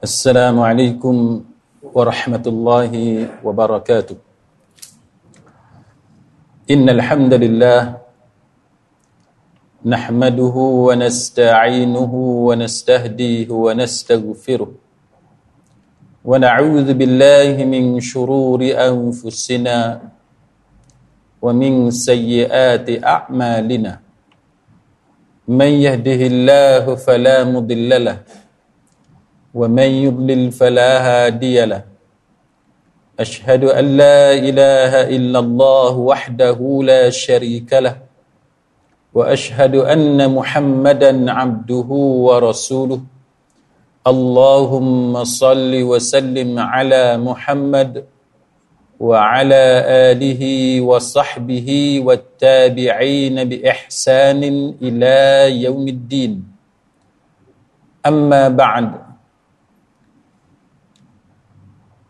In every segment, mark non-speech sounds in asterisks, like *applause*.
السلام عليكم ورحمة الله وبركاته. إن الحمد لله نحمده ونستعينه ونستهديه ونستغفره ونعوذ بالله من شرور أنفسنا ومن سيئات أعمالنا. من يهده الله فلا مضل له ومن يضلل فلا هادي له. أشهد أن لا إله إلا الله وحده لا شريك له. وأشهد أن محمدا عبده ورسوله. اللهم صل وسلم على محمد وعلى آله وصحبه والتابعين بإحسان إلى يوم الدين. أما بعد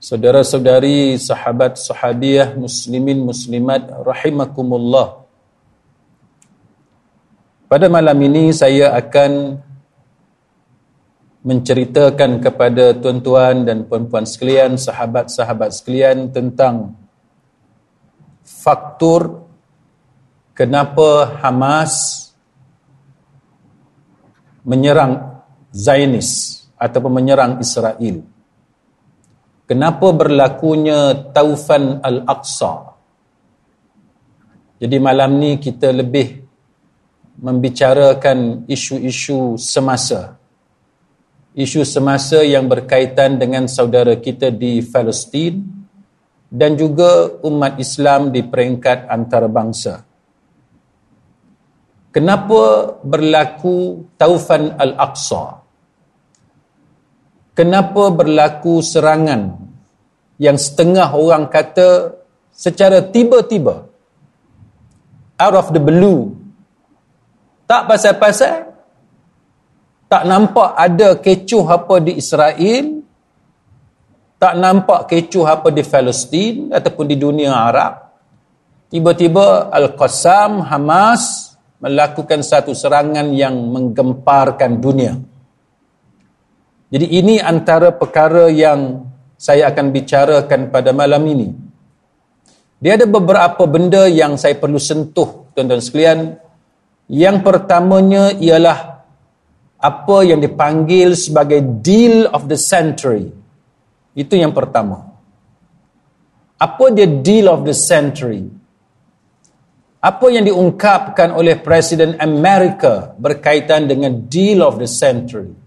Saudara-saudari, sahabat, sahabiah, muslimin, muslimat, rahimakumullah. Pada malam ini saya akan menceritakan kepada tuan-tuan dan puan-puan sekalian, sahabat-sahabat sekalian tentang faktor kenapa Hamas menyerang Zionis ataupun menyerang Israel. Kenapa berlakunya Taufan Al-Aqsa? Jadi malam ni kita lebih membicarakan isu-isu semasa. Isu semasa yang berkaitan dengan saudara kita di Palestin dan juga umat Islam di peringkat antarabangsa. Kenapa berlaku Taufan Al-Aqsa? Kenapa berlaku serangan yang setengah orang kata secara tiba-tiba out of the blue? Tak pasal-pasal tak nampak ada kecoh apa di Israel tak nampak kecoh apa di Palestin ataupun di dunia Arab. Tiba-tiba Al-Qassam Hamas melakukan satu serangan yang menggemparkan dunia jadi ini antara perkara yang saya akan bicarakan pada malam ini. Dia ada beberapa benda yang saya perlu sentuh tuan-tuan sekalian. Yang pertamanya ialah apa yang dipanggil sebagai deal of the century. Itu yang pertama. Apa dia deal of the century? Apa yang diungkapkan oleh Presiden Amerika berkaitan dengan deal of the century?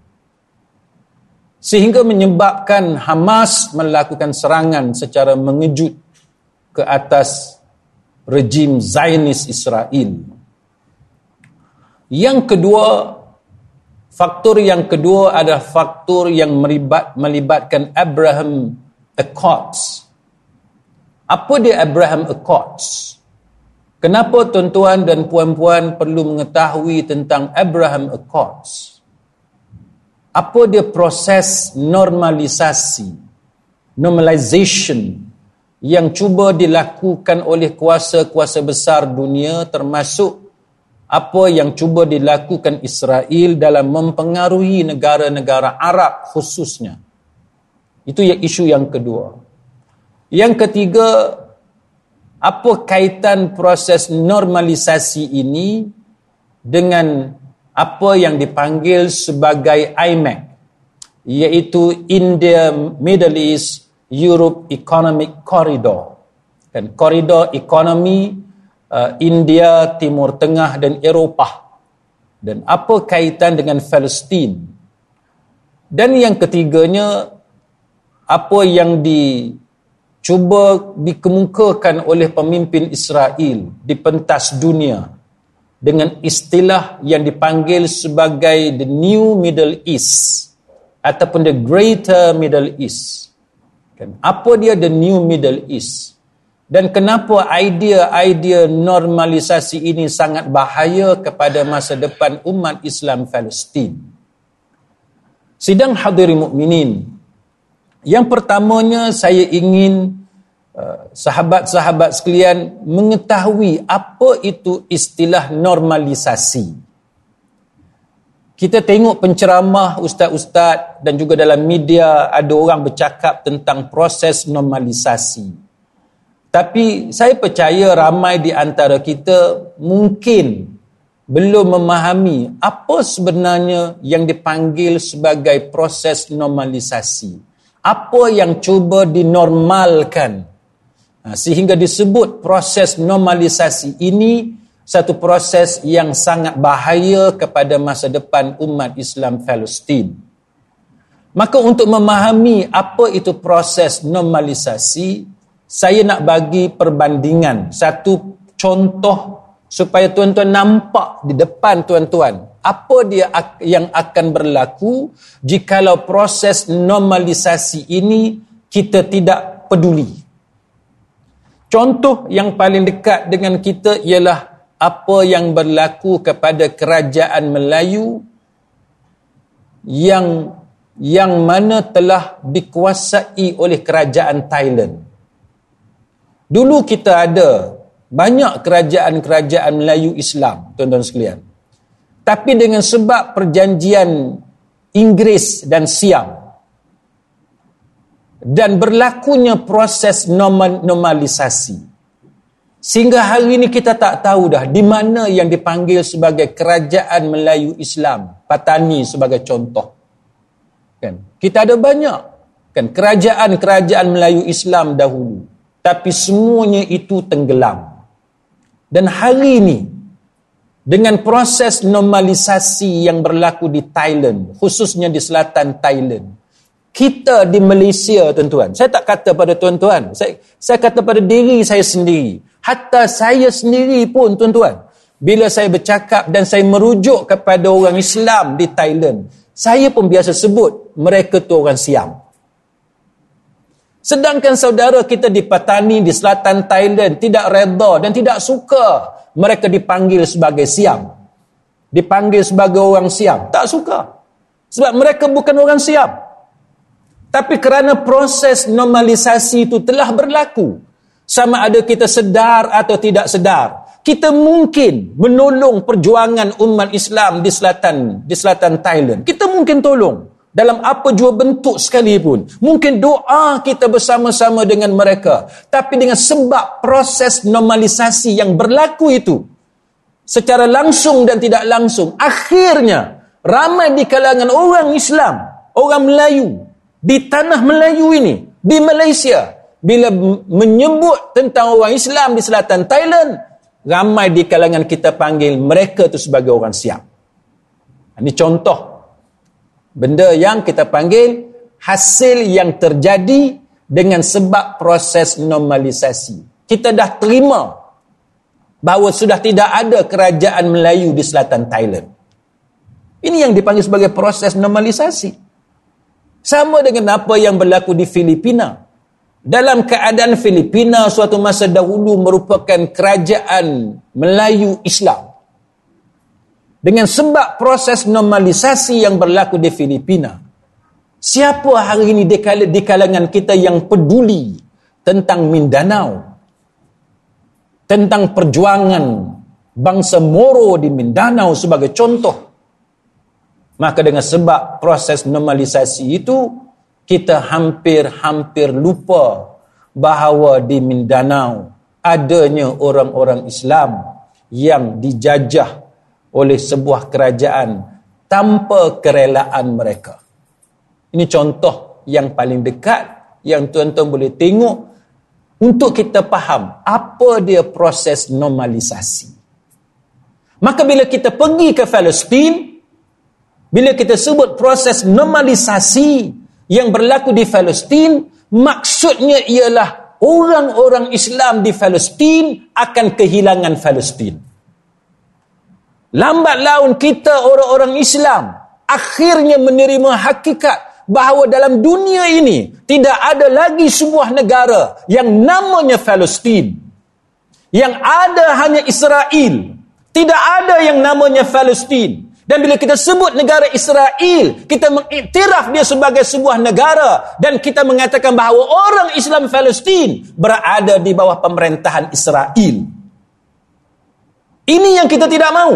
Sehingga menyebabkan Hamas melakukan serangan secara mengejut ke atas rejim Zionis Israel. Yang kedua, faktor yang kedua adalah faktor yang melibat, melibatkan Abraham Accords. Apa dia Abraham Accords? Kenapa tuan-tuan dan puan-puan perlu mengetahui tentang Abraham Accords? Apa dia proses normalisasi normalization yang cuba dilakukan oleh kuasa-kuasa besar dunia termasuk apa yang cuba dilakukan Israel dalam mempengaruhi negara-negara Arab khususnya. Itu yang isu yang kedua. Yang ketiga apa kaitan proses normalisasi ini dengan apa yang dipanggil sebagai IMEC iaitu India Middle East Europe Economic Corridor. Dan koridor ekonomi uh, India Timur Tengah dan Eropah. Dan apa kaitan dengan Palestin? Dan yang ketiganya apa yang dicuba dikemukakan oleh pemimpin Israel di pentas dunia dengan istilah yang dipanggil sebagai the new middle east ataupun the greater middle east. Kan? Apa dia the new middle east? Dan kenapa idea-idea normalisasi ini sangat bahaya kepada masa depan umat Islam Palestin? Sidang hadirin mukminin. Yang pertamanya saya ingin sahabat-sahabat sekalian mengetahui apa itu istilah normalisasi. kita tengok penceramah ustaz-ustaz dan juga dalam media ada orang bercakap tentang proses normalisasi. Tapi saya percaya ramai di antara kita mungkin belum memahami apa sebenarnya yang dipanggil sebagai proses normalisasi. Apa yang cuba dinormalkan. Ha, sehingga disebut proses normalisasi ini satu proses yang sangat bahaya kepada masa depan umat Islam Palestin. Maka untuk memahami apa itu proses normalisasi, saya nak bagi perbandingan satu contoh supaya tuan-tuan nampak di depan tuan-tuan apa dia yang akan berlaku jikalau proses normalisasi ini kita tidak peduli. Contoh yang paling dekat dengan kita ialah apa yang berlaku kepada kerajaan Melayu yang yang mana telah dikuasai oleh kerajaan Thailand. Dulu kita ada banyak kerajaan-kerajaan Melayu Islam, tuan-tuan sekalian. Tapi dengan sebab perjanjian Inggeris dan Siam dan berlakunya proses normalisasi Sehingga hari ini kita tak tahu dah di mana yang dipanggil sebagai kerajaan Melayu Islam. Patani sebagai contoh. Kan? Kita ada banyak kan kerajaan-kerajaan Melayu Islam dahulu. Tapi semuanya itu tenggelam. Dan hari ini dengan proses normalisasi yang berlaku di Thailand, khususnya di selatan Thailand. Kita di Malaysia, tuan-tuan. Saya tak kata pada tuan-tuan. Saya, saya kata pada diri saya sendiri. Hatta saya sendiri pun tuan-tuan. Bila saya bercakap dan saya merujuk kepada orang Islam di Thailand. Saya pun biasa sebut mereka tu orang Siam. Sedangkan saudara kita di Patani, di selatan Thailand tidak reda dan tidak suka mereka dipanggil sebagai Siam. Dipanggil sebagai orang Siam. Tak suka. Sebab mereka bukan orang Siam. Tapi kerana proses normalisasi itu telah berlaku sama ada kita sedar atau tidak sedar kita mungkin menolong perjuangan umat Islam di selatan di selatan Thailand. Kita mungkin tolong dalam apa jua bentuk sekalipun. Mungkin doa kita bersama-sama dengan mereka. Tapi dengan sebab proses normalisasi yang berlaku itu secara langsung dan tidak langsung akhirnya ramai di kalangan orang Islam orang Melayu di tanah Melayu ini di Malaysia bila menyebut tentang orang Islam di selatan Thailand, ramai di kalangan kita panggil mereka tu sebagai orang siap. Ini contoh benda yang kita panggil hasil yang terjadi dengan sebab proses normalisasi. Kita dah terima bahawa sudah tidak ada kerajaan Melayu di selatan Thailand. Ini yang dipanggil sebagai proses normalisasi. Sama dengan apa yang berlaku di Filipina dalam keadaan Filipina suatu masa dahulu merupakan kerajaan Melayu Islam. Dengan sebab proses normalisasi yang berlaku di Filipina, siapa hari ini di kalangan kita yang peduli tentang Mindanao? Tentang perjuangan bangsa Moro di Mindanao sebagai contoh. Maka dengan sebab proses normalisasi itu, kita hampir-hampir lupa bahawa di Mindanao adanya orang-orang Islam yang dijajah oleh sebuah kerajaan tanpa kerelaan mereka. Ini contoh yang paling dekat yang tuan-tuan boleh tengok untuk kita faham apa dia proses normalisasi. Maka bila kita pergi ke Palestin, bila kita sebut proses normalisasi, yang berlaku di Palestin maksudnya ialah orang-orang Islam di Palestin akan kehilangan Palestin. Lambat laun kita orang-orang Islam akhirnya menerima hakikat bahawa dalam dunia ini tidak ada lagi sebuah negara yang namanya Palestin. Yang ada hanya Israel. Tidak ada yang namanya Palestin. Dan bila kita sebut negara Israel, kita mengiktiraf dia sebagai sebuah negara dan kita mengatakan bahawa orang Islam Palestin berada di bawah pemerintahan Israel. Ini yang kita tidak mahu.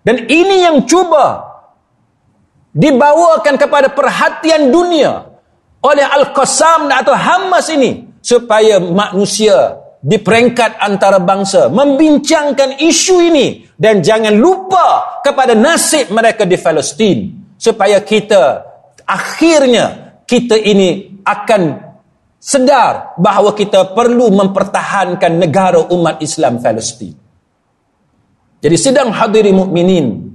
Dan ini yang cuba dibawakan kepada perhatian dunia oleh Al-Qassam atau Hamas ini supaya manusia di peringkat antara bangsa membincangkan isu ini dan jangan lupa kepada nasib mereka di Palestin supaya kita akhirnya kita ini akan sedar bahawa kita perlu mempertahankan negara umat Islam Palestin. Jadi sedang hadiri mukminin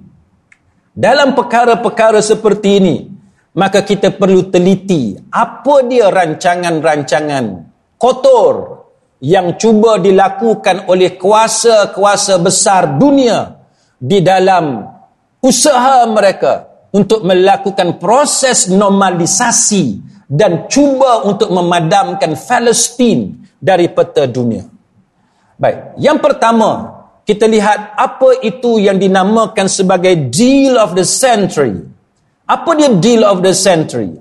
dalam perkara-perkara seperti ini maka kita perlu teliti apa dia rancangan-rancangan kotor yang cuba dilakukan oleh kuasa-kuasa besar dunia di dalam usaha mereka untuk melakukan proses normalisasi dan cuba untuk memadamkan Palestin dari peta dunia. Baik, yang pertama kita lihat apa itu yang dinamakan sebagai deal of the century. Apa dia deal of the century?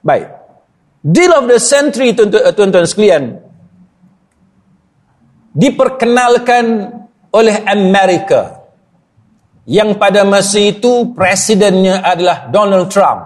Baik. Deal of the century tuan-tuan sekalian diperkenalkan oleh Amerika yang pada masa itu presidennya adalah Donald Trump.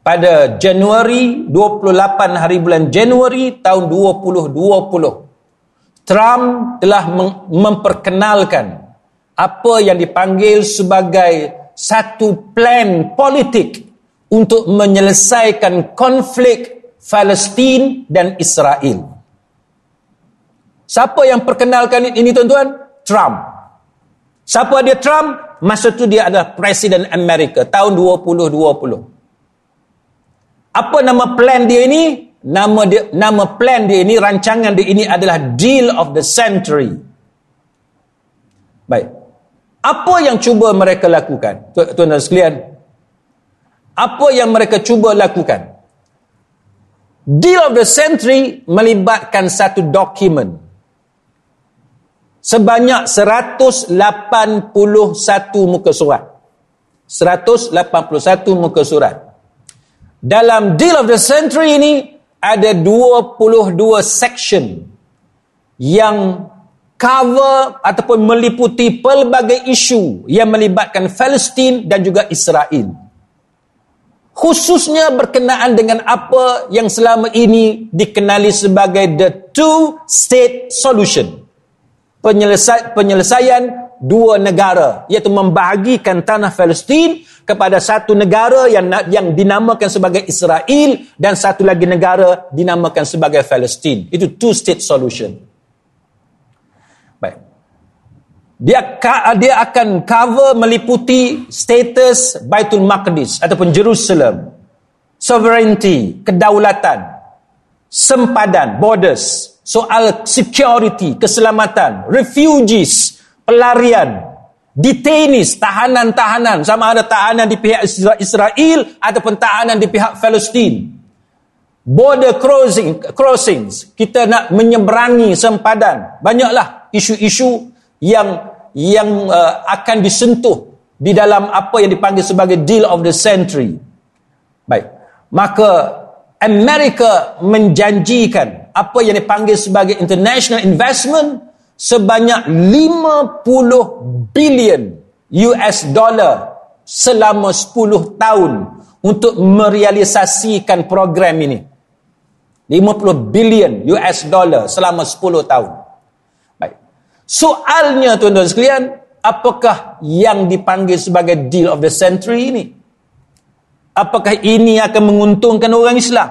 Pada Januari 28 hari bulan Januari tahun 2020 Trump telah memperkenalkan apa yang dipanggil sebagai satu plan politik untuk menyelesaikan konflik Palestin dan Israel. Siapa yang perkenalkan ini tuan-tuan? Trump. Siapa dia Trump? Masa tu dia adalah Presiden Amerika tahun 2020. Apa nama plan dia ini? Nama dia nama plan dia ini rancangan dia ini adalah deal of the century. Baik. Apa yang cuba mereka lakukan? Tuan-tuan sekalian. Apa yang mereka cuba lakukan? Deal of the century melibatkan satu dokumen sebanyak 181 muka surat. 181 muka surat. Dalam deal of the century ini ada 22 section yang cover ataupun meliputi pelbagai isu yang melibatkan Palestin dan juga Israel. Khususnya berkenaan dengan apa yang selama ini dikenali sebagai the two state solution penyelesaian dua negara iaitu membahagikan tanah Palestin kepada satu negara yang yang dinamakan sebagai Israel dan satu lagi negara dinamakan sebagai Palestin. Itu two state solution. Baik. Dia dia akan cover meliputi status Baitul Maqdis ataupun Jerusalem sovereignty kedaulatan sempadan borders soal security, keselamatan, refugees, pelarian, detainees, tahanan-tahanan, sama ada tahanan di pihak Israel ataupun tahanan di pihak Palestin. Border crossing, crossings, kita nak menyeberangi sempadan. Banyaklah isu-isu yang yang uh, akan disentuh di dalam apa yang dipanggil sebagai deal of the century. Baik. Maka Amerika menjanjikan apa yang dipanggil sebagai international investment sebanyak 50 bilion US dollar selama 10 tahun untuk merealisasikan program ini. 50 bilion US dollar selama 10 tahun. Baik. Soalnya tuan-tuan sekalian, apakah yang dipanggil sebagai deal of the century ini? Apakah ini akan menguntungkan orang Islam?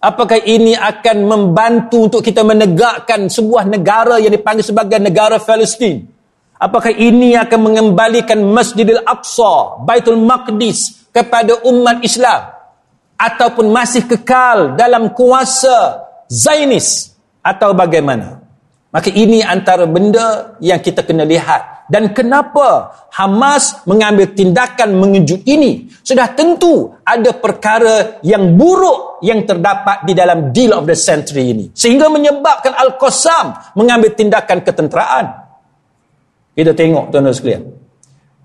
Apakah ini akan membantu untuk kita menegakkan sebuah negara yang dipanggil sebagai negara Palestin? Apakah ini akan mengembalikan Masjidil Aqsa, Baitul Maqdis kepada umat Islam? Ataupun masih kekal dalam kuasa Zainis? Atau bagaimana? Maka ini antara benda yang kita kena lihat. Dan kenapa Hamas mengambil tindakan mengejut ini? Sudah tentu ada perkara yang buruk yang terdapat di dalam deal of the century ini. Sehingga menyebabkan Al-Qassam mengambil tindakan ketenteraan. Kita tengok tuan-tuan sekalian.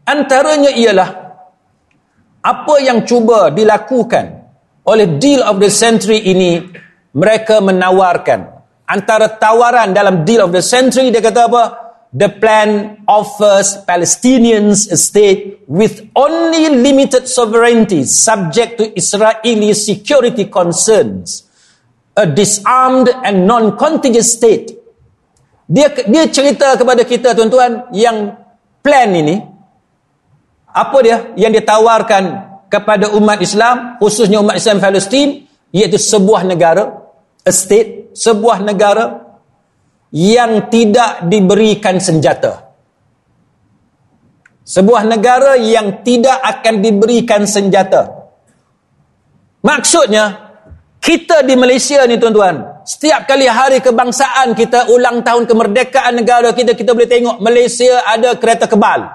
Antaranya ialah apa yang cuba dilakukan oleh deal of the century ini mereka menawarkan antara tawaran dalam deal of the century dia kata apa? The plan offers Palestinians a state with only limited sovereignty subject to Israeli security concerns, a disarmed and non-contiguous state. Dia dia cerita kepada kita tuan-tuan yang plan ini apa dia? Yang ditawarkan kepada umat Islam khususnya umat Islam Palestin iaitu sebuah negara a state sebuah negara yang tidak diberikan senjata. Sebuah negara yang tidak akan diberikan senjata. Maksudnya, kita di Malaysia ni tuan-tuan, setiap kali hari kebangsaan kita ulang tahun kemerdekaan negara kita, kita boleh tengok Malaysia ada kereta kebal.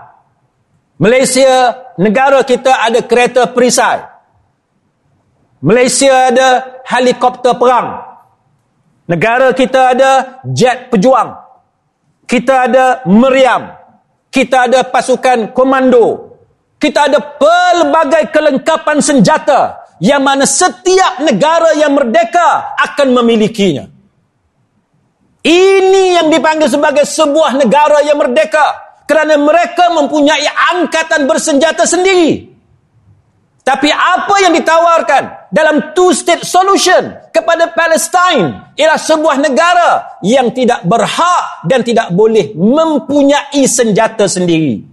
Malaysia, negara kita ada kereta perisai. Malaysia ada helikopter perang. Negara kita ada jet pejuang. Kita ada meriam. Kita ada pasukan komando. Kita ada pelbagai kelengkapan senjata yang mana setiap negara yang merdeka akan memilikinya. Ini yang dipanggil sebagai sebuah negara yang merdeka kerana mereka mempunyai angkatan bersenjata sendiri. Tapi apa yang ditawarkan dalam two-state solution kepada Palestine ialah sebuah negara yang tidak berhak dan tidak boleh mempunyai senjata sendiri.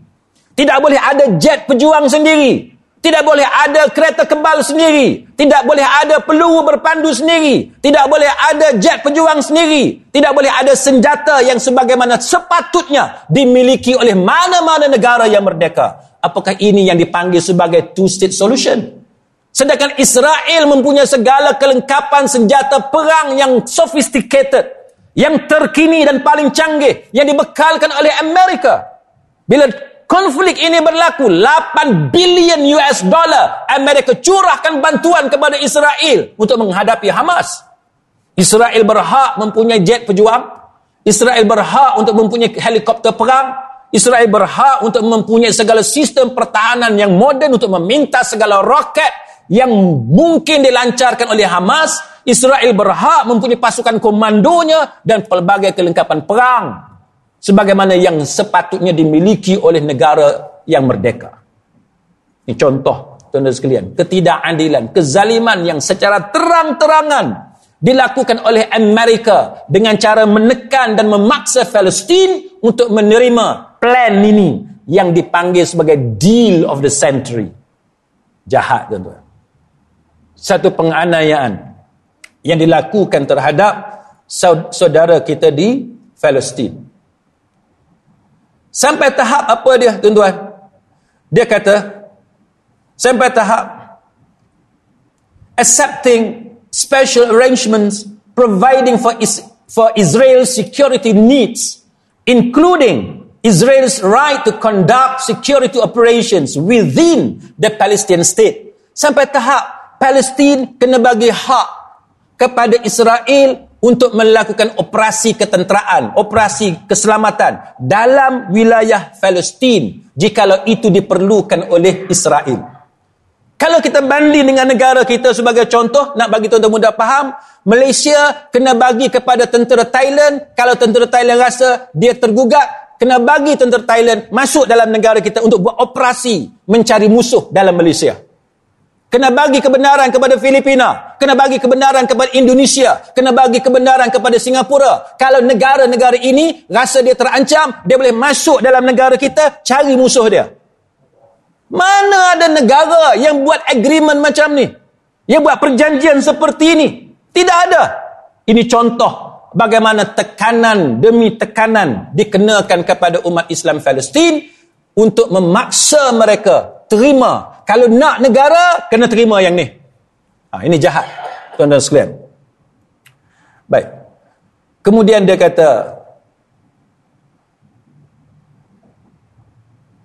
Tidak boleh ada jet pejuang sendiri. Tidak boleh ada kereta kebal sendiri. Tidak boleh ada peluru berpandu sendiri. Tidak boleh ada jet pejuang sendiri. Tidak boleh ada senjata yang sebagaimana sepatutnya dimiliki oleh mana-mana negara yang merdeka. Apakah ini yang dipanggil sebagai two-state solution? Sedangkan Israel mempunyai segala kelengkapan senjata perang yang sophisticated, yang terkini dan paling canggih, yang dibekalkan oleh Amerika. Bila konflik ini berlaku, 8 bilion US dollar Amerika curahkan bantuan kepada Israel untuk menghadapi Hamas. Israel berhak mempunyai jet pejuang. Israel berhak untuk mempunyai helikopter perang. Israel berhak untuk mempunyai segala sistem pertahanan yang moden untuk meminta segala roket yang mungkin dilancarkan oleh Hamas. Israel berhak mempunyai pasukan komandonya dan pelbagai kelengkapan perang sebagaimana yang sepatutnya dimiliki oleh negara yang merdeka. Ini contoh, tuan-tuan sekalian, ketidakadilan, kezaliman yang secara terang-terangan dilakukan oleh Amerika dengan cara menekan dan memaksa Palestin untuk menerima plan ini yang dipanggil sebagai deal of the century. Jahat tuan-tuan. Satu penganiayaan yang dilakukan terhadap saudara kita di Palestin. Sampai tahap apa dia tuan-tuan? Dia kata sampai tahap accepting special arrangements providing for, is, for Israel's security needs, including Israel's right to conduct security operations within the Palestinian state. Sampai tahap Palestin kena bagi hak kepada Israel untuk melakukan operasi ketenteraan, operasi keselamatan dalam wilayah Palestin jikalau itu diperlukan oleh Israel. Kalau kita banding dengan negara kita sebagai contoh, nak bagi tuan-tuan mudah faham, Malaysia kena bagi kepada tentera Thailand, kalau tentera Thailand rasa dia tergugat, kena bagi tentera Thailand masuk dalam negara kita untuk buat operasi mencari musuh dalam Malaysia. Kena bagi kebenaran kepada Filipina, kena bagi kebenaran kepada Indonesia, kena bagi kebenaran kepada Singapura. Kalau negara-negara ini rasa dia terancam, dia boleh masuk dalam negara kita, cari musuh dia. Mana ada negara yang buat agreement macam ni? Yang buat perjanjian seperti ini? Tidak ada. Ini contoh bagaimana tekanan demi tekanan dikenakan kepada umat Islam Palestin untuk memaksa mereka terima. Kalau nak negara, kena terima yang ni. Ha, ini jahat. Tuan-tuan sekalian. Baik. Kemudian dia kata,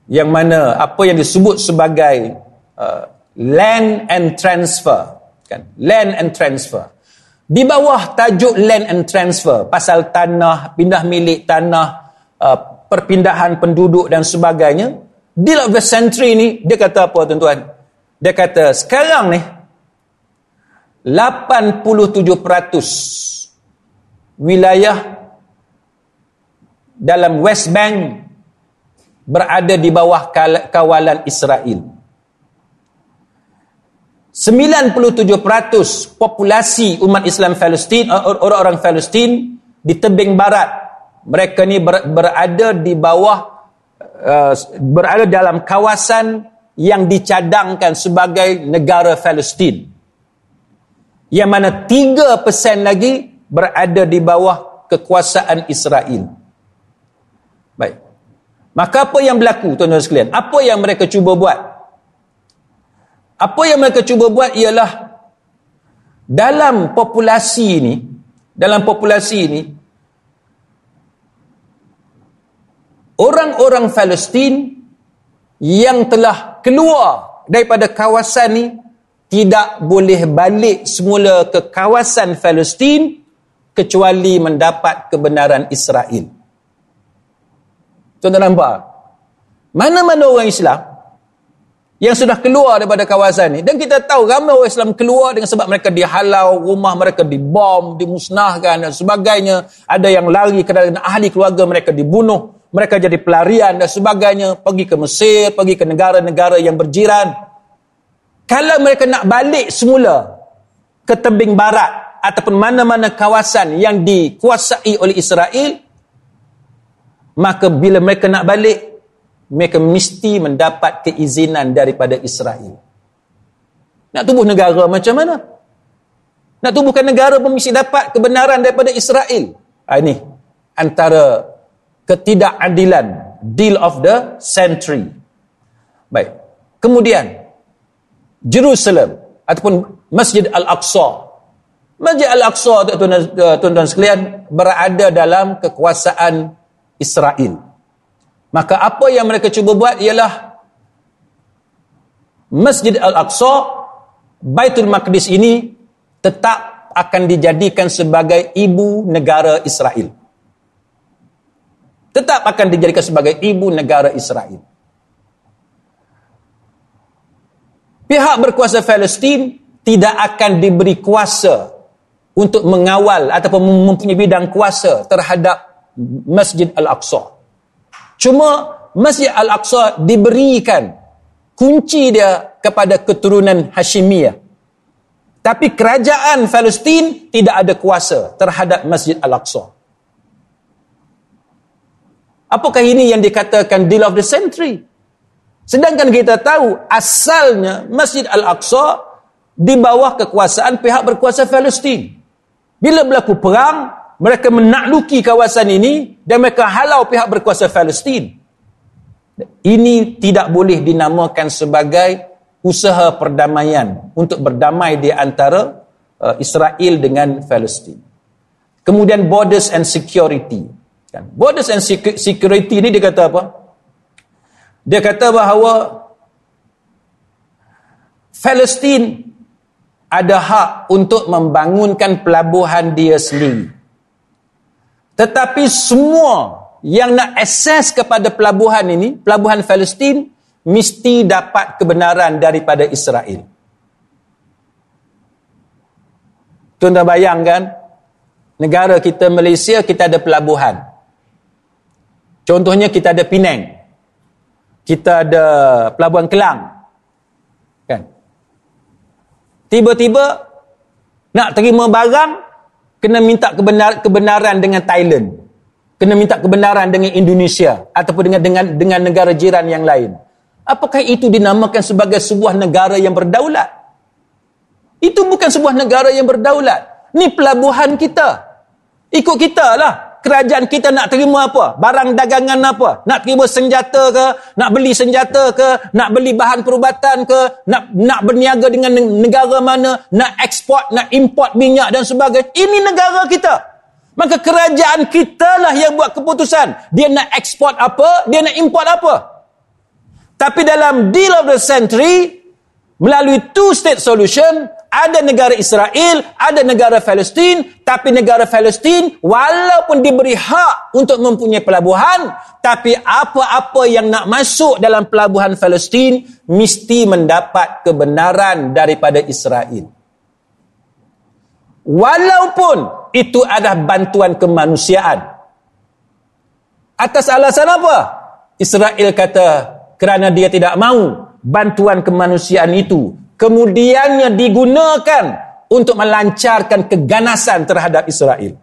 yang mana apa yang disebut sebagai uh, land and transfer kan land and transfer di bawah tajuk land and transfer pasal tanah pindah milik tanah uh, perpindahan penduduk dan sebagainya deal of the century ni dia kata apa tuan-tuan dia kata sekarang ni 87% wilayah dalam West Bank berada di bawah kawalan Israel. 97% populasi umat Islam Palestin orang-orang Palestin di tebing barat mereka ni ber, berada di bawah uh, berada dalam kawasan yang dicadangkan sebagai negara Palestin. Yang mana 3% lagi berada di bawah kekuasaan Israel. Baik. Maka apa yang berlaku tuan-tuan sekalian? Apa yang mereka cuba buat? Apa yang mereka cuba buat ialah dalam populasi ini, dalam populasi ini, orang-orang Palestin yang telah keluar daripada kawasan ini tidak boleh balik semula ke kawasan Palestin kecuali mendapat kebenaran Israel. Tuan-tuan nampak? Mana-mana orang Islam yang sudah keluar daripada kawasan ini dan kita tahu ramai orang Islam keluar dengan sebab mereka dihalau rumah mereka dibom dimusnahkan dan sebagainya ada yang lari kerana ahli keluarga mereka dibunuh mereka jadi pelarian dan sebagainya pergi ke Mesir pergi ke negara-negara yang berjiran kalau mereka nak balik semula ke tebing barat ataupun mana-mana kawasan yang dikuasai oleh Israel maka bila mereka nak balik mereka mesti mendapat keizinan daripada Israel. Nak tubuh negara macam mana? Nak tubuhkan negara pun mesti dapat kebenaran daripada Israel. Ha, ini antara ketidakadilan deal of the century. Baik. Kemudian Jerusalem ataupun Masjid Al-Aqsa. Masjid Al-Aqsa tuan-tuan sekalian berada dalam kekuasaan Israel. Maka apa yang mereka cuba buat ialah Masjid Al-Aqsa Baitul Maqdis ini tetap akan dijadikan sebagai ibu negara Israel. Tetap akan dijadikan sebagai ibu negara Israel. Pihak berkuasa Palestin tidak akan diberi kuasa untuk mengawal ataupun mempunyai bidang kuasa terhadap Masjid Al-Aqsa. Cuma Masjid Al-Aqsa diberikan kunci dia kepada keturunan Hashimiyah. Tapi kerajaan Palestin tidak ada kuasa terhadap Masjid Al-Aqsa. Apakah ini yang dikatakan deal of the century? Sedangkan kita tahu asalnya Masjid Al-Aqsa di bawah kekuasaan pihak berkuasa Palestin. Bila berlaku perang, mereka menakluki kawasan ini dan mereka halau pihak berkuasa Palestin. Ini tidak boleh dinamakan sebagai usaha perdamaian untuk berdamai di antara uh, Israel dengan Palestin. Kemudian borders and security. Kan? Borders and security ini dia kata apa? Dia kata bahawa Palestin ada hak untuk membangunkan pelabuhan dia sendiri. Tetapi semua yang nak akses kepada pelabuhan ini, pelabuhan Palestin, mesti dapat kebenaran daripada Israel. Tuan-tuan bayangkan, negara kita Malaysia, kita ada pelabuhan. Contohnya kita ada Penang. Kita ada pelabuhan Kelang. Kan? Tiba-tiba nak terima barang kena minta kebenar, kebenaran dengan Thailand kena minta kebenaran dengan Indonesia ataupun dengan dengan dengan negara jiran yang lain apakah itu dinamakan sebagai sebuah negara yang berdaulat itu bukan sebuah negara yang berdaulat ni pelabuhan kita ikut kita lah kerajaan kita nak terima apa? Barang dagangan apa? Nak terima senjata ke? Nak beli senjata ke? Nak beli bahan perubatan ke? Nak nak berniaga dengan negara mana? Nak ekspor, nak import minyak dan sebagainya. Ini negara kita. Maka kerajaan kita lah yang buat keputusan. Dia nak ekspor apa? Dia nak import apa? Tapi dalam deal of the century, melalui two-state solution, ada negara Israel, ada negara Palestin, tapi negara Palestin walaupun diberi hak untuk mempunyai pelabuhan, tapi apa-apa yang nak masuk dalam pelabuhan Palestin mesti mendapat kebenaran daripada Israel. Walaupun itu adalah bantuan kemanusiaan. Atas alasan apa? Israel kata kerana dia tidak mahu bantuan kemanusiaan itu kemudiannya digunakan untuk melancarkan keganasan terhadap Israel.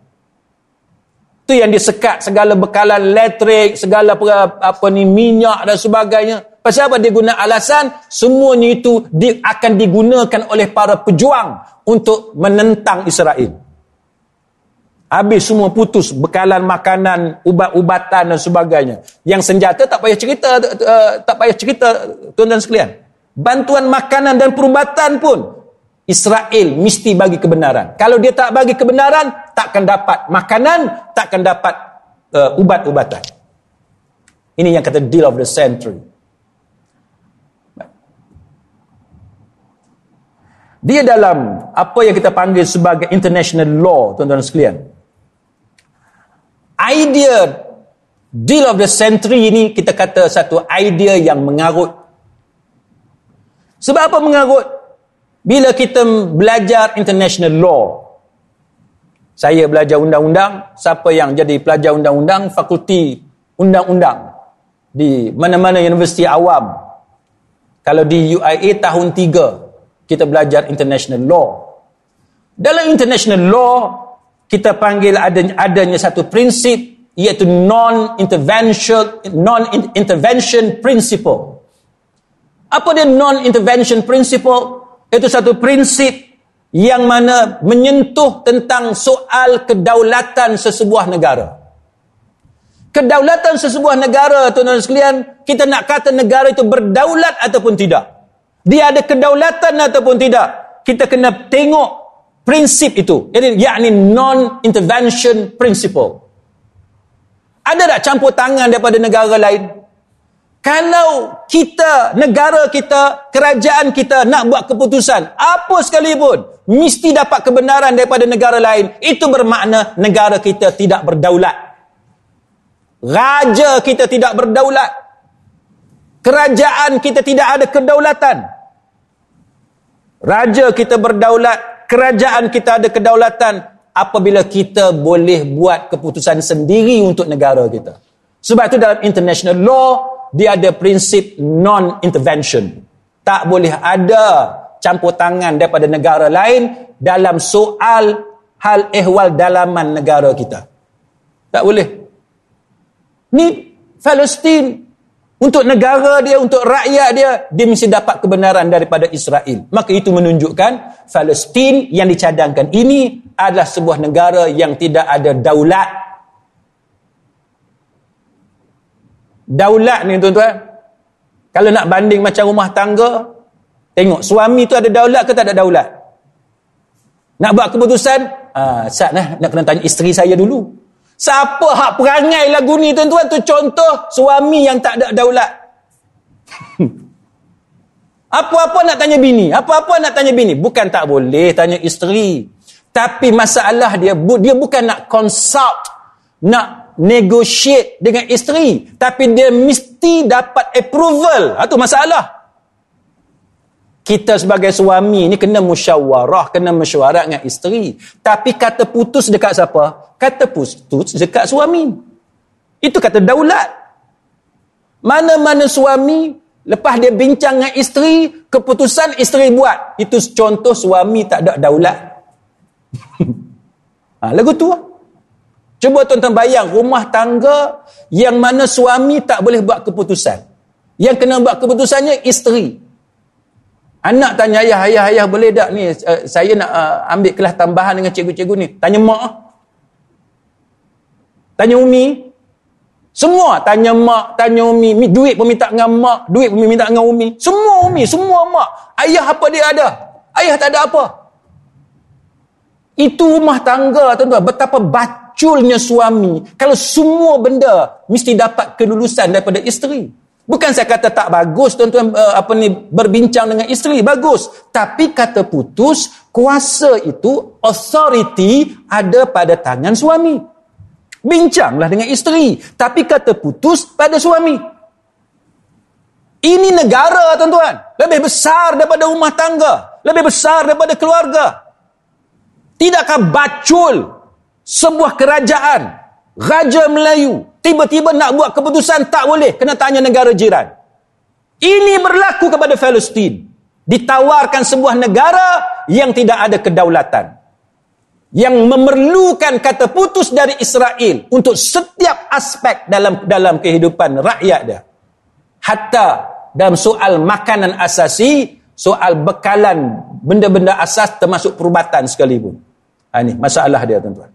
Itu yang disekat segala bekalan elektrik, segala apa ni minyak dan sebagainya. Pasal apa dia guna alasan? Semuanya itu di, akan digunakan oleh para pejuang untuk menentang Israel. Habis semua putus bekalan makanan, ubat-ubatan dan sebagainya. Yang senjata tak payah cerita uh, tak payah cerita tuan dan sekalian. Bantuan makanan dan perubatan pun Israel mesti bagi kebenaran. Kalau dia tak bagi kebenaran, takkan dapat makanan, takkan dapat uh, ubat-ubatan. Ini yang kata deal of the century. Dia dalam apa yang kita panggil sebagai international law, tuan-tuan sekalian idea deal of the century ini kita kata satu idea yang mengarut. Sebab apa mengarut? Bila kita belajar international law, saya belajar undang-undang, siapa yang jadi pelajar undang-undang, fakulti undang-undang di mana-mana universiti awam. Kalau di UIA tahun 3, kita belajar international law. Dalam international law, kita panggil adanya, adanya satu prinsip iaitu non-intervention non-intervention principle. Apa dia non-intervention principle? Itu satu prinsip yang mana menyentuh tentang soal kedaulatan sesebuah negara. Kedaulatan sesebuah negara, tuan-tuan sekalian, kita nak kata negara itu berdaulat ataupun tidak. Dia ada kedaulatan ataupun tidak. Kita kena tengok prinsip itu jadi yakni non intervention principle ada tak campur tangan daripada negara lain kalau kita negara kita kerajaan kita nak buat keputusan apa sekalipun mesti dapat kebenaran daripada negara lain. Itu bermakna negara kita tidak berdaulat. Raja kita tidak berdaulat. Kerajaan kita tidak ada kedaulatan. Raja kita berdaulat kerajaan kita ada kedaulatan. Apabila kita boleh buat keputusan sendiri untuk negara kita. Sebab itu dalam international law, dia ada prinsip non-intervention. Tak boleh ada campur tangan daripada negara lain dalam soal hal ehwal dalaman negara kita. Tak boleh. Ni Palestin untuk negara dia, untuk rakyat dia, dia mesti dapat kebenaran daripada Israel. Maka itu menunjukkan Palestin yang dicadangkan ini adalah sebuah negara yang tidak ada daulat. Daulat ni tuan-tuan. Kalau nak banding macam rumah tangga, tengok suami tu ada daulat ke tak ada daulat? Nak buat keputusan, ah, sat nah, nak kena tanya isteri saya dulu. Siapa hak perangai lagu ni tuan-tuan tu contoh suami yang tak ada daulat. *laughs* Apa-apa nak tanya bini, apa-apa nak tanya bini, bukan tak boleh tanya isteri. Tapi masalah dia dia bukan nak consult, nak negotiate dengan isteri, tapi dia mesti dapat approval. Itu masalah kita sebagai suami ni kena musyawarah, kena mesyuarat dengan isteri. Tapi kata putus dekat siapa? Kata putus dekat suami. Itu kata daulat. Mana-mana suami, lepas dia bincang dengan isteri, keputusan isteri buat. Itu contoh suami tak ada daulat. *laughs* ha, lagu tu lah. Cuba tuan-tuan bayang rumah tangga yang mana suami tak boleh buat keputusan. Yang kena buat keputusannya isteri. Anak tanya ayah, ayah, ayah boleh tak ni uh, saya nak uh, ambil kelas tambahan dengan cikgu-cikgu ni. Tanya mak. Tanya umi. Semua tanya mak, tanya umi. Duit pun minta dengan mak, duit pun minta dengan umi. Semua umi, semua mak. Ayah apa dia ada? Ayah tak ada apa. Itu rumah tangga tuan-tuan. Betapa baculnya suami. Kalau semua benda mesti dapat kelulusan daripada isteri. Bukan saya kata tak bagus tuan-tuan uh, apa ni berbincang dengan isteri bagus tapi kata putus kuasa itu authority ada pada tangan suami bincanglah dengan isteri tapi kata putus pada suami ini negara tuan-tuan lebih besar daripada rumah tangga lebih besar daripada keluarga tidakkah bacul sebuah kerajaan. Raja Melayu tiba-tiba nak buat keputusan tak boleh kena tanya negara jiran. Ini berlaku kepada Palestin ditawarkan sebuah negara yang tidak ada kedaulatan. Yang memerlukan kata putus dari Israel untuk setiap aspek dalam dalam kehidupan rakyat dia. Hatta dalam soal makanan asasi soal bekalan benda-benda asas termasuk perubatan sekalipun. Ha, ini masalah dia tuan-tuan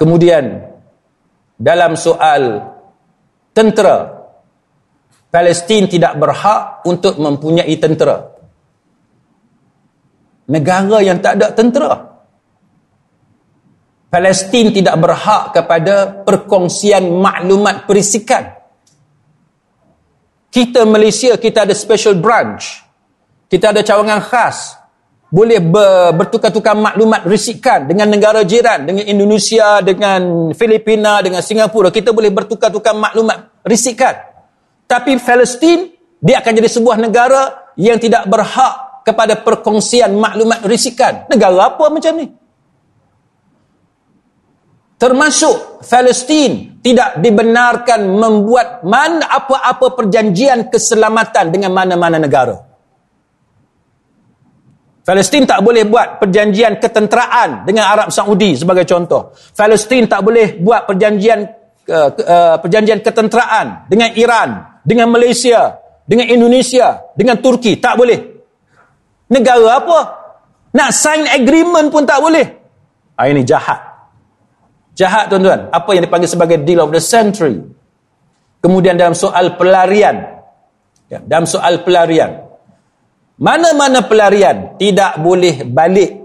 Kemudian dalam soal tentera Palestin tidak berhak untuk mempunyai tentera. Negara yang tak ada tentera. Palestin tidak berhak kepada perkongsian maklumat perisikan. Kita Malaysia, kita ada special branch. Kita ada cawangan khas boleh ber, bertukar-tukar maklumat risikan dengan negara jiran, dengan Indonesia, dengan Filipina, dengan Singapura. Kita boleh bertukar-tukar maklumat risikan. Tapi Palestin, dia akan jadi sebuah negara yang tidak berhak kepada perkongsian maklumat risikan. Negara apa macam ni? Termasuk Palestin tidak dibenarkan membuat mana apa-apa perjanjian keselamatan dengan mana-mana negara. Palestin tak boleh buat perjanjian ketenteraan dengan Arab Saudi sebagai contoh. Palestin tak boleh buat perjanjian uh, uh, perjanjian ketenteraan dengan Iran, dengan Malaysia, dengan Indonesia, dengan Turki. Tak boleh. Negara apa? Nak sign agreement pun tak boleh. Ha, ini jahat. Jahat tuan-tuan. Apa yang dipanggil sebagai deal of the century. Kemudian dalam soal pelarian. Ya, dalam soal pelarian. Mana-mana pelarian tidak boleh balik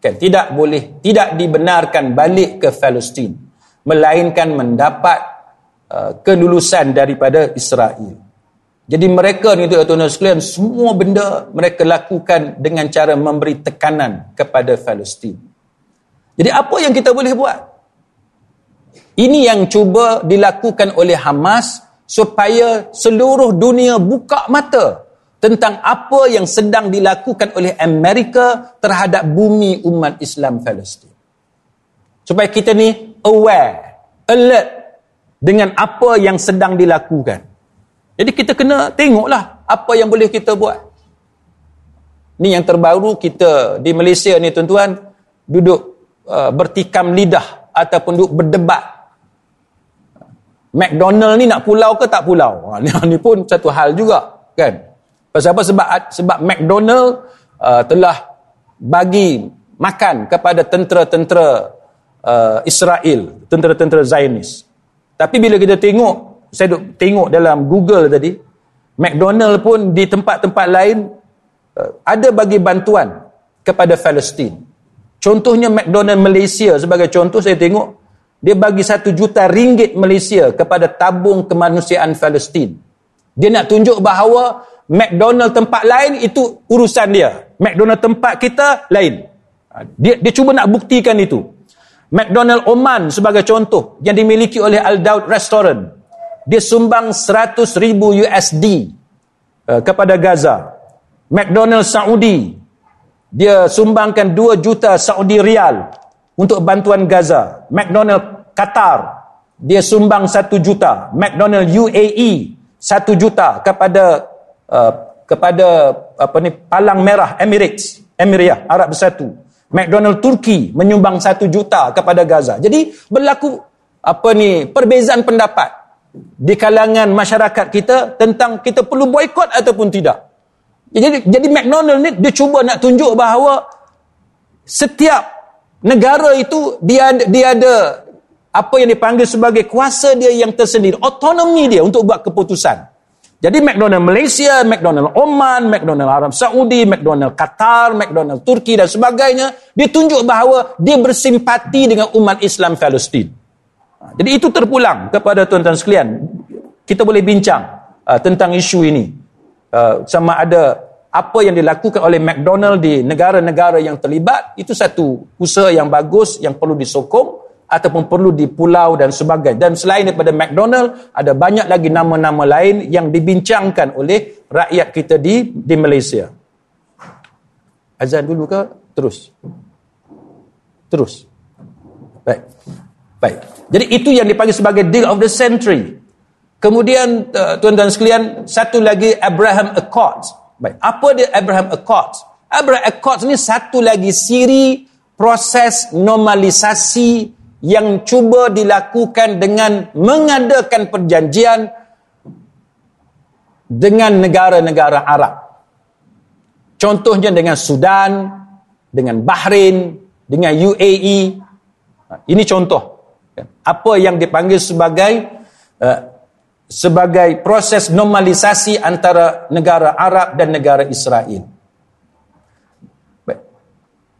kan tidak boleh tidak dibenarkan balik ke Palestin melainkan mendapat uh, kelulusan daripada Israel. Jadi mereka ni tuan-tuan sekalian semua benda mereka lakukan dengan cara memberi tekanan kepada Palestin. Jadi apa yang kita boleh buat? Ini yang cuba dilakukan oleh Hamas supaya seluruh dunia buka mata tentang apa yang sedang dilakukan oleh Amerika terhadap bumi umat Islam Palestin. Supaya kita ni aware, alert dengan apa yang sedang dilakukan. Jadi kita kena tengoklah apa yang boleh kita buat. Ni yang terbaru kita di Malaysia ni tuan-tuan duduk uh, bertikam lidah ataupun duduk berdebat. McDonald ni nak pulau ke tak pulau? Ha, *laughs* ni pun satu hal juga kan. Apa? Sebab, sebab McDonald uh, telah bagi makan kepada tentera-tentera uh, Israel, tentera-tentera Zionis. Tapi bila kita tengok, saya duk tengok dalam Google tadi, McDonald pun di tempat-tempat lain uh, ada bagi bantuan kepada Palestin. Contohnya McDonald Malaysia sebagai contoh saya tengok dia bagi satu juta ringgit Malaysia kepada tabung kemanusiaan Palestin. Dia nak tunjuk bahawa McDonald tempat lain itu urusan dia. McDonald tempat kita lain. Ha, dia dia cuba nak buktikan itu. McDonald Oman sebagai contoh yang dimiliki oleh Al Daud Restaurant. Dia sumbang 100 ribu USD uh, kepada Gaza. McDonald Saudi dia sumbangkan 2 juta Saudi Rial untuk bantuan Gaza. McDonald Qatar dia sumbang 1 juta. McDonald UAE 1 juta kepada Uh, kepada apa ni palang merah Emirates Emiria Arab Bersatu McDonald Turki menyumbang satu juta kepada Gaza. Jadi berlaku apa ni perbezaan pendapat di kalangan masyarakat kita tentang kita perlu boikot ataupun tidak. Jadi jadi McDonald ni dia cuba nak tunjuk bahawa setiap negara itu dia dia ada apa yang dipanggil sebagai kuasa dia yang tersendiri otonomi dia untuk buat keputusan jadi McDonald Malaysia, McDonald Oman, McDonald Arab Saudi, McDonald Qatar, McDonald Turki dan sebagainya ditunjuk bahawa dia bersimpati dengan umat Islam Palestin. Ha, jadi itu terpulang kepada tuan-tuan sekalian. Kita boleh bincang uh, tentang isu ini. Uh, sama ada apa yang dilakukan oleh McDonald di negara-negara yang terlibat itu satu usaha yang bagus yang perlu disokong ataupun perlu di pulau dan sebagainya. Dan selain daripada McDonald, ada banyak lagi nama-nama lain yang dibincangkan oleh rakyat kita di di Malaysia. Azan dulu ke? Terus. Terus. Baik. Baik. Jadi itu yang dipanggil sebagai deal of the century. Kemudian uh, tuan-tuan sekalian, satu lagi Abraham Accords. Baik. Apa dia Abraham Accords? Abraham Accords ni satu lagi siri proses normalisasi yang cuba dilakukan dengan mengadakan perjanjian dengan negara-negara Arab. Contohnya dengan Sudan, dengan Bahrain, dengan UAE. Ini contoh. Apa yang dipanggil sebagai uh, sebagai proses normalisasi antara negara Arab dan negara Israel.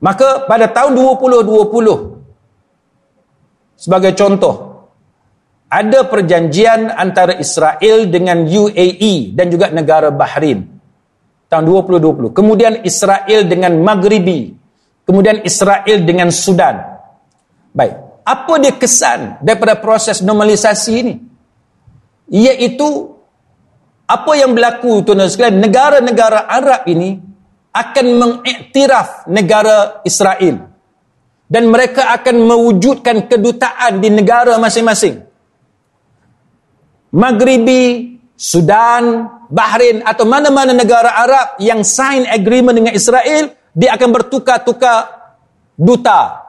Maka pada tahun 2020 sebagai contoh ada perjanjian antara Israel dengan UAE dan juga negara Bahrain tahun 2020. Kemudian Israel dengan Maghribi. Kemudian Israel dengan Sudan. Baik. Apa dia kesan daripada proses normalisasi ini? Iaitu apa yang berlaku tuan-tuan sekalian, negara-negara Arab ini akan mengiktiraf negara Israel dan mereka akan mewujudkan kedutaan di negara masing-masing. Maghribi, Sudan, Bahrain atau mana-mana negara Arab yang sign agreement dengan Israel, dia akan bertukar-tukar duta.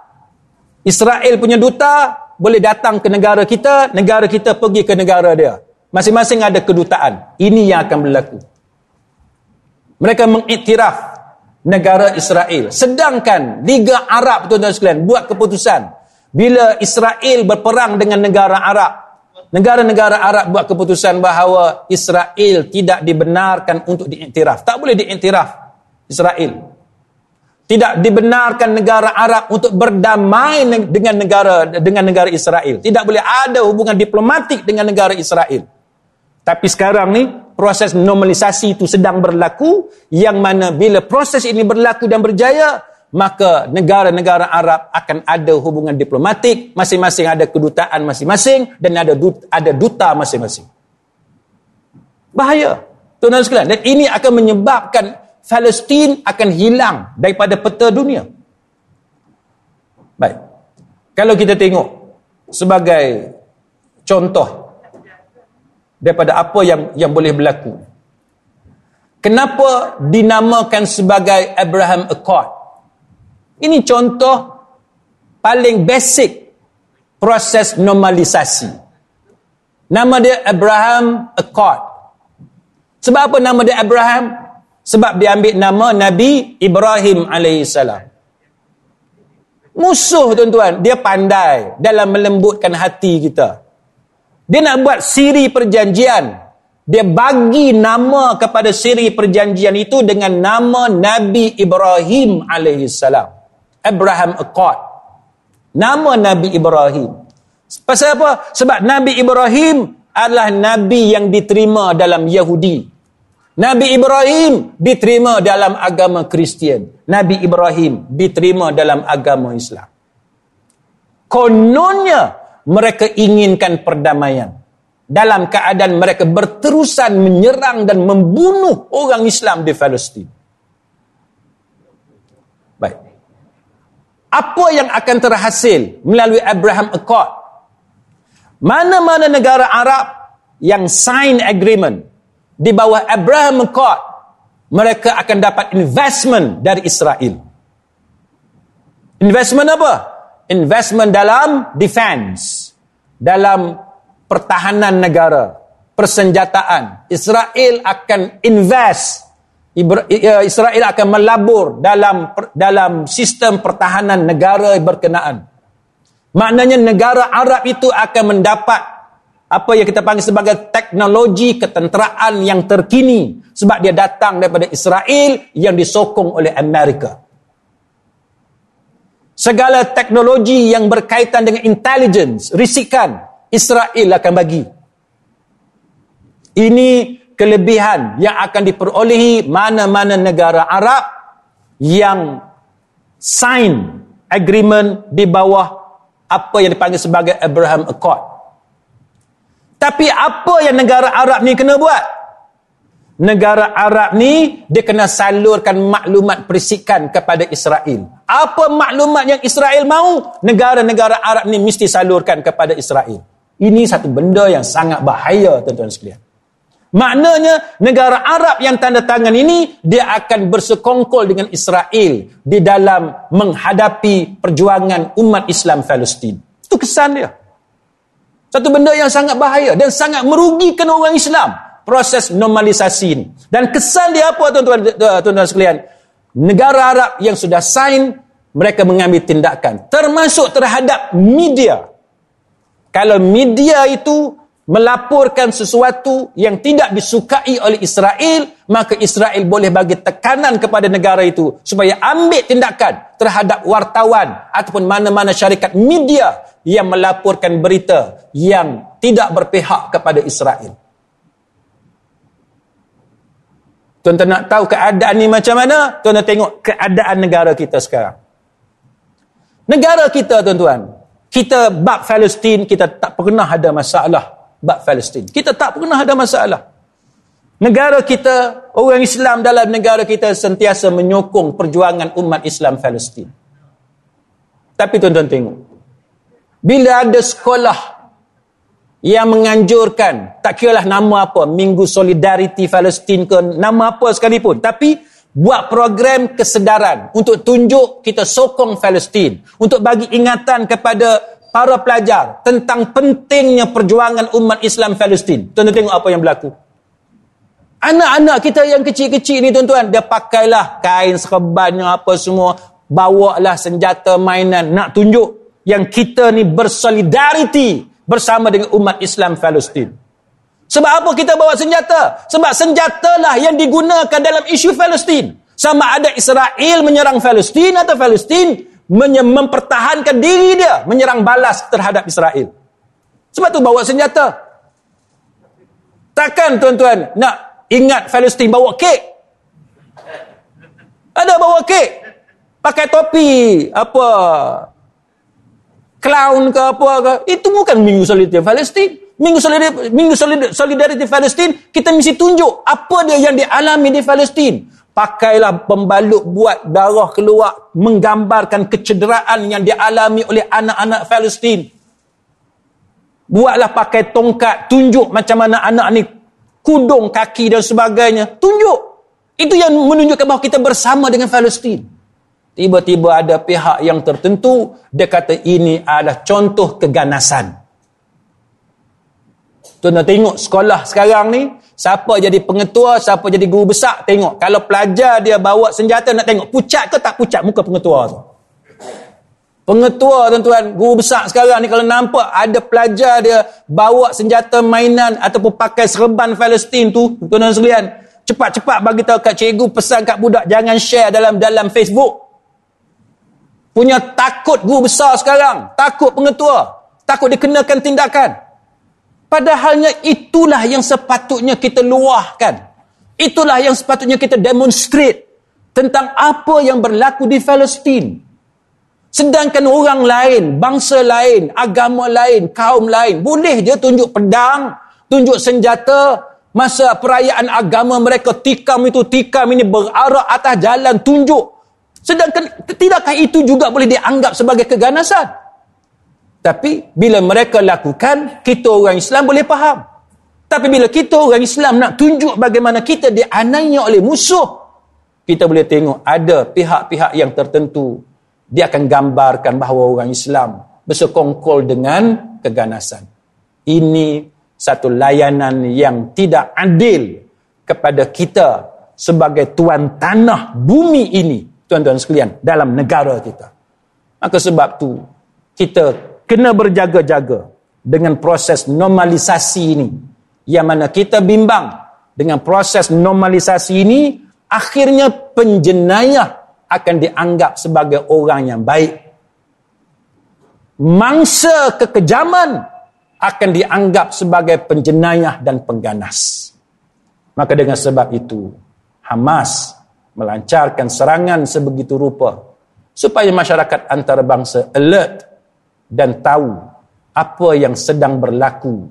Israel punya duta boleh datang ke negara kita, negara kita pergi ke negara dia. Masing-masing ada kedutaan. Ini yang akan berlaku. Mereka mengiktiraf negara Israel. Sedangkan Liga Arab tuan-tuan sekalian buat keputusan bila Israel berperang dengan negara Arab, negara-negara Arab buat keputusan bahawa Israel tidak dibenarkan untuk diiktiraf. Tak boleh diiktiraf Israel. Tidak dibenarkan negara Arab untuk berdamai dengan negara dengan negara Israel. Tidak boleh ada hubungan diplomatik dengan negara Israel. Tapi sekarang ni proses normalisasi itu sedang berlaku yang mana bila proses ini berlaku dan berjaya maka negara-negara Arab akan ada hubungan diplomatik, masing-masing ada kedutaan masing-masing dan ada duta, ada duta masing-masing. Bahaya. Tuan-tuan sekalian, dan ini akan menyebabkan Palestin akan hilang daripada peta dunia. Baik. Kalau kita tengok sebagai contoh daripada apa yang yang boleh berlaku. Kenapa dinamakan sebagai Abraham Accord? Ini contoh paling basic proses normalisasi. Nama dia Abraham Accord. Sebab apa nama dia Abraham? Sebab dia ambil nama Nabi Ibrahim alaihissalam. Musuh tuan-tuan, dia pandai dalam melembutkan hati kita. Dia nak buat siri perjanjian. Dia bagi nama kepada siri perjanjian itu dengan nama Nabi Ibrahim alaihissalam. Abraham Accord. Nama Nabi Ibrahim. Pasal apa? Sebab Nabi Ibrahim adalah Nabi yang diterima dalam Yahudi. Nabi Ibrahim diterima dalam agama Kristian. Nabi Ibrahim diterima dalam agama Islam. Kononnya mereka inginkan perdamaian. Dalam keadaan mereka berterusan menyerang dan membunuh orang Islam di Palestin. apa yang akan terhasil melalui Abraham Accord? Mana-mana negara Arab yang sign agreement di bawah Abraham Accord, mereka akan dapat investment dari Israel. Investment apa? Investment dalam defense, dalam pertahanan negara, persenjataan. Israel akan invest Israel akan melabur dalam dalam sistem pertahanan negara berkenaan. Maknanya negara Arab itu akan mendapat apa yang kita panggil sebagai teknologi ketenteraan yang terkini sebab dia datang daripada Israel yang disokong oleh Amerika. Segala teknologi yang berkaitan dengan intelligence, risikan, Israel akan bagi. Ini kelebihan yang akan diperolehi mana-mana negara Arab yang sign agreement di bawah apa yang dipanggil sebagai Abraham Accord. Tapi apa yang negara Arab ni kena buat? Negara Arab ni dia kena salurkan maklumat perisikan kepada Israel. Apa maklumat yang Israel mahu? Negara-negara Arab ni mesti salurkan kepada Israel. Ini satu benda yang sangat bahaya tuan-tuan sekalian. Maknanya negara Arab yang tanda tangan ini dia akan bersekongkol dengan Israel di dalam menghadapi perjuangan umat Islam Palestin. Itu kesan dia. Satu benda yang sangat bahaya dan sangat merugikan orang Islam proses normalisasi ini. Dan kesan dia apa tuan-tuan tuan-tuan sekalian? Negara Arab yang sudah sign mereka mengambil tindakan termasuk terhadap media. Kalau media itu melaporkan sesuatu yang tidak disukai oleh Israel, maka Israel boleh bagi tekanan kepada negara itu supaya ambil tindakan terhadap wartawan ataupun mana-mana syarikat media yang melaporkan berita yang tidak berpihak kepada Israel. Tuan-tuan nak tahu keadaan ni macam mana? Tuan-tuan tengok keadaan negara kita sekarang. Negara kita tuan-tuan, kita bab Palestin kita tak pernah ada masalah bab Palestin. Kita tak pernah ada masalah. Negara kita, orang Islam dalam negara kita sentiasa menyokong perjuangan umat Islam Palestin. Tapi tuan-tuan tengok. Bila ada sekolah yang menganjurkan, tak kira lah nama apa, Minggu Solidarity Palestin ke nama apa sekalipun. Tapi buat program kesedaran untuk tunjuk kita sokong Palestin. Untuk bagi ingatan kepada para pelajar tentang pentingnya perjuangan umat Islam Palestin. Tuan-tuan tengok apa yang berlaku. Anak-anak kita yang kecil-kecil ni tuan-tuan, dia pakailah kain serbannya apa semua, bawalah senjata mainan nak tunjuk yang kita ni bersolidariti bersama dengan umat Islam Palestin. Sebab apa kita bawa senjata? Sebab senjata lah yang digunakan dalam isu Palestin. Sama ada Israel menyerang Palestin atau Palestin mempertahankan diri dia menyerang balas terhadap Israel. Sebab tu bawa senjata. Takkan tuan-tuan nak ingat Palestin bawa kek? Ada bawa kek. Pakai topi apa? Clown ke apa ke? Itu bukan Minggu Solidariti Palestin. Minggu Solidariti, Minggu Solidariti Palestin kita mesti tunjuk apa dia yang dialami di Palestin pakailah pembalut buat darah keluar menggambarkan kecederaan yang dialami oleh anak-anak Palestin. Buatlah pakai tongkat, tunjuk macam mana anak ni kudung kaki dan sebagainya. Tunjuk. Itu yang menunjukkan bahawa kita bersama dengan Palestin. Tiba-tiba ada pihak yang tertentu, dia kata ini adalah contoh keganasan. Tuan-tuan tengok sekolah sekarang ni, Siapa jadi pengetua, siapa jadi guru besar, tengok. Kalau pelajar dia bawa senjata, nak tengok pucat ke tak pucat muka pengetua tu. Pengetua tuan-tuan, guru besar sekarang ni kalau nampak ada pelajar dia bawa senjata mainan ataupun pakai serban Palestin tu, tuan-tuan sekalian, cepat-cepat bagi tahu kat cikgu, pesan kat budak, jangan share dalam dalam Facebook. Punya takut guru besar sekarang, takut pengetua, takut dikenakan tindakan. Padahalnya itulah yang sepatutnya kita luahkan. Itulah yang sepatutnya kita demonstrate tentang apa yang berlaku di Palestin. Sedangkan orang lain, bangsa lain, agama lain, kaum lain, boleh dia tunjuk pedang, tunjuk senjata, masa perayaan agama mereka tikam itu tikam ini berarak atas jalan tunjuk. Sedangkan tidakkah itu juga boleh dianggap sebagai keganasan? Tapi bila mereka lakukan, kita orang Islam boleh faham. Tapi bila kita orang Islam nak tunjuk bagaimana kita dianiaya oleh musuh, kita boleh tengok ada pihak-pihak yang tertentu dia akan gambarkan bahawa orang Islam bersekongkol dengan keganasan. Ini satu layanan yang tidak adil kepada kita sebagai tuan tanah bumi ini, tuan-tuan sekalian, dalam negara kita. Maka sebab tu kita kena berjaga-jaga dengan proses normalisasi ini. Yang mana kita bimbang dengan proses normalisasi ini akhirnya penjenayah akan dianggap sebagai orang yang baik. Mangsa kekejaman akan dianggap sebagai penjenayah dan pengganas. Maka dengan sebab itu Hamas melancarkan serangan sebegitu rupa supaya masyarakat antarabangsa alert dan tahu apa yang sedang berlaku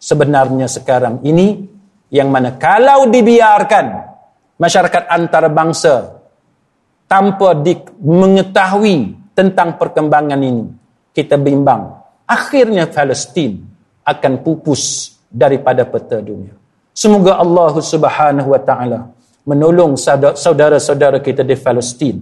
sebenarnya sekarang ini yang mana kalau dibiarkan masyarakat antarabangsa tanpa di, mengetahui tentang perkembangan ini kita bimbang akhirnya Palestin akan pupus daripada peta dunia. Semoga Allah Subhanahu wa taala menolong saudara-saudara kita di Palestin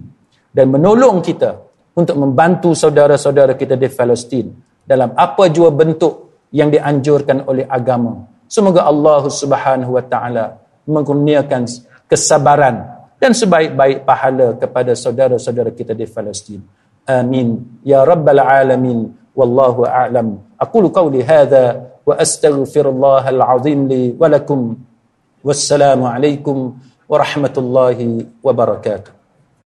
dan menolong kita untuk membantu saudara-saudara kita di Palestin dalam apa jua bentuk yang dianjurkan oleh agama Semoga Allah Subhanahu wa taala mengkurniakan kesabaran dan sebaik-baik pahala kepada saudara-saudara kita di Palestin. Amin. Ya rabbal alamin. Wallahu a'lam. Aqulu qawli hadha wa astaghfirullahal azim li wa lakum. Wassalamu alaikum ورحمة الله وبركاته.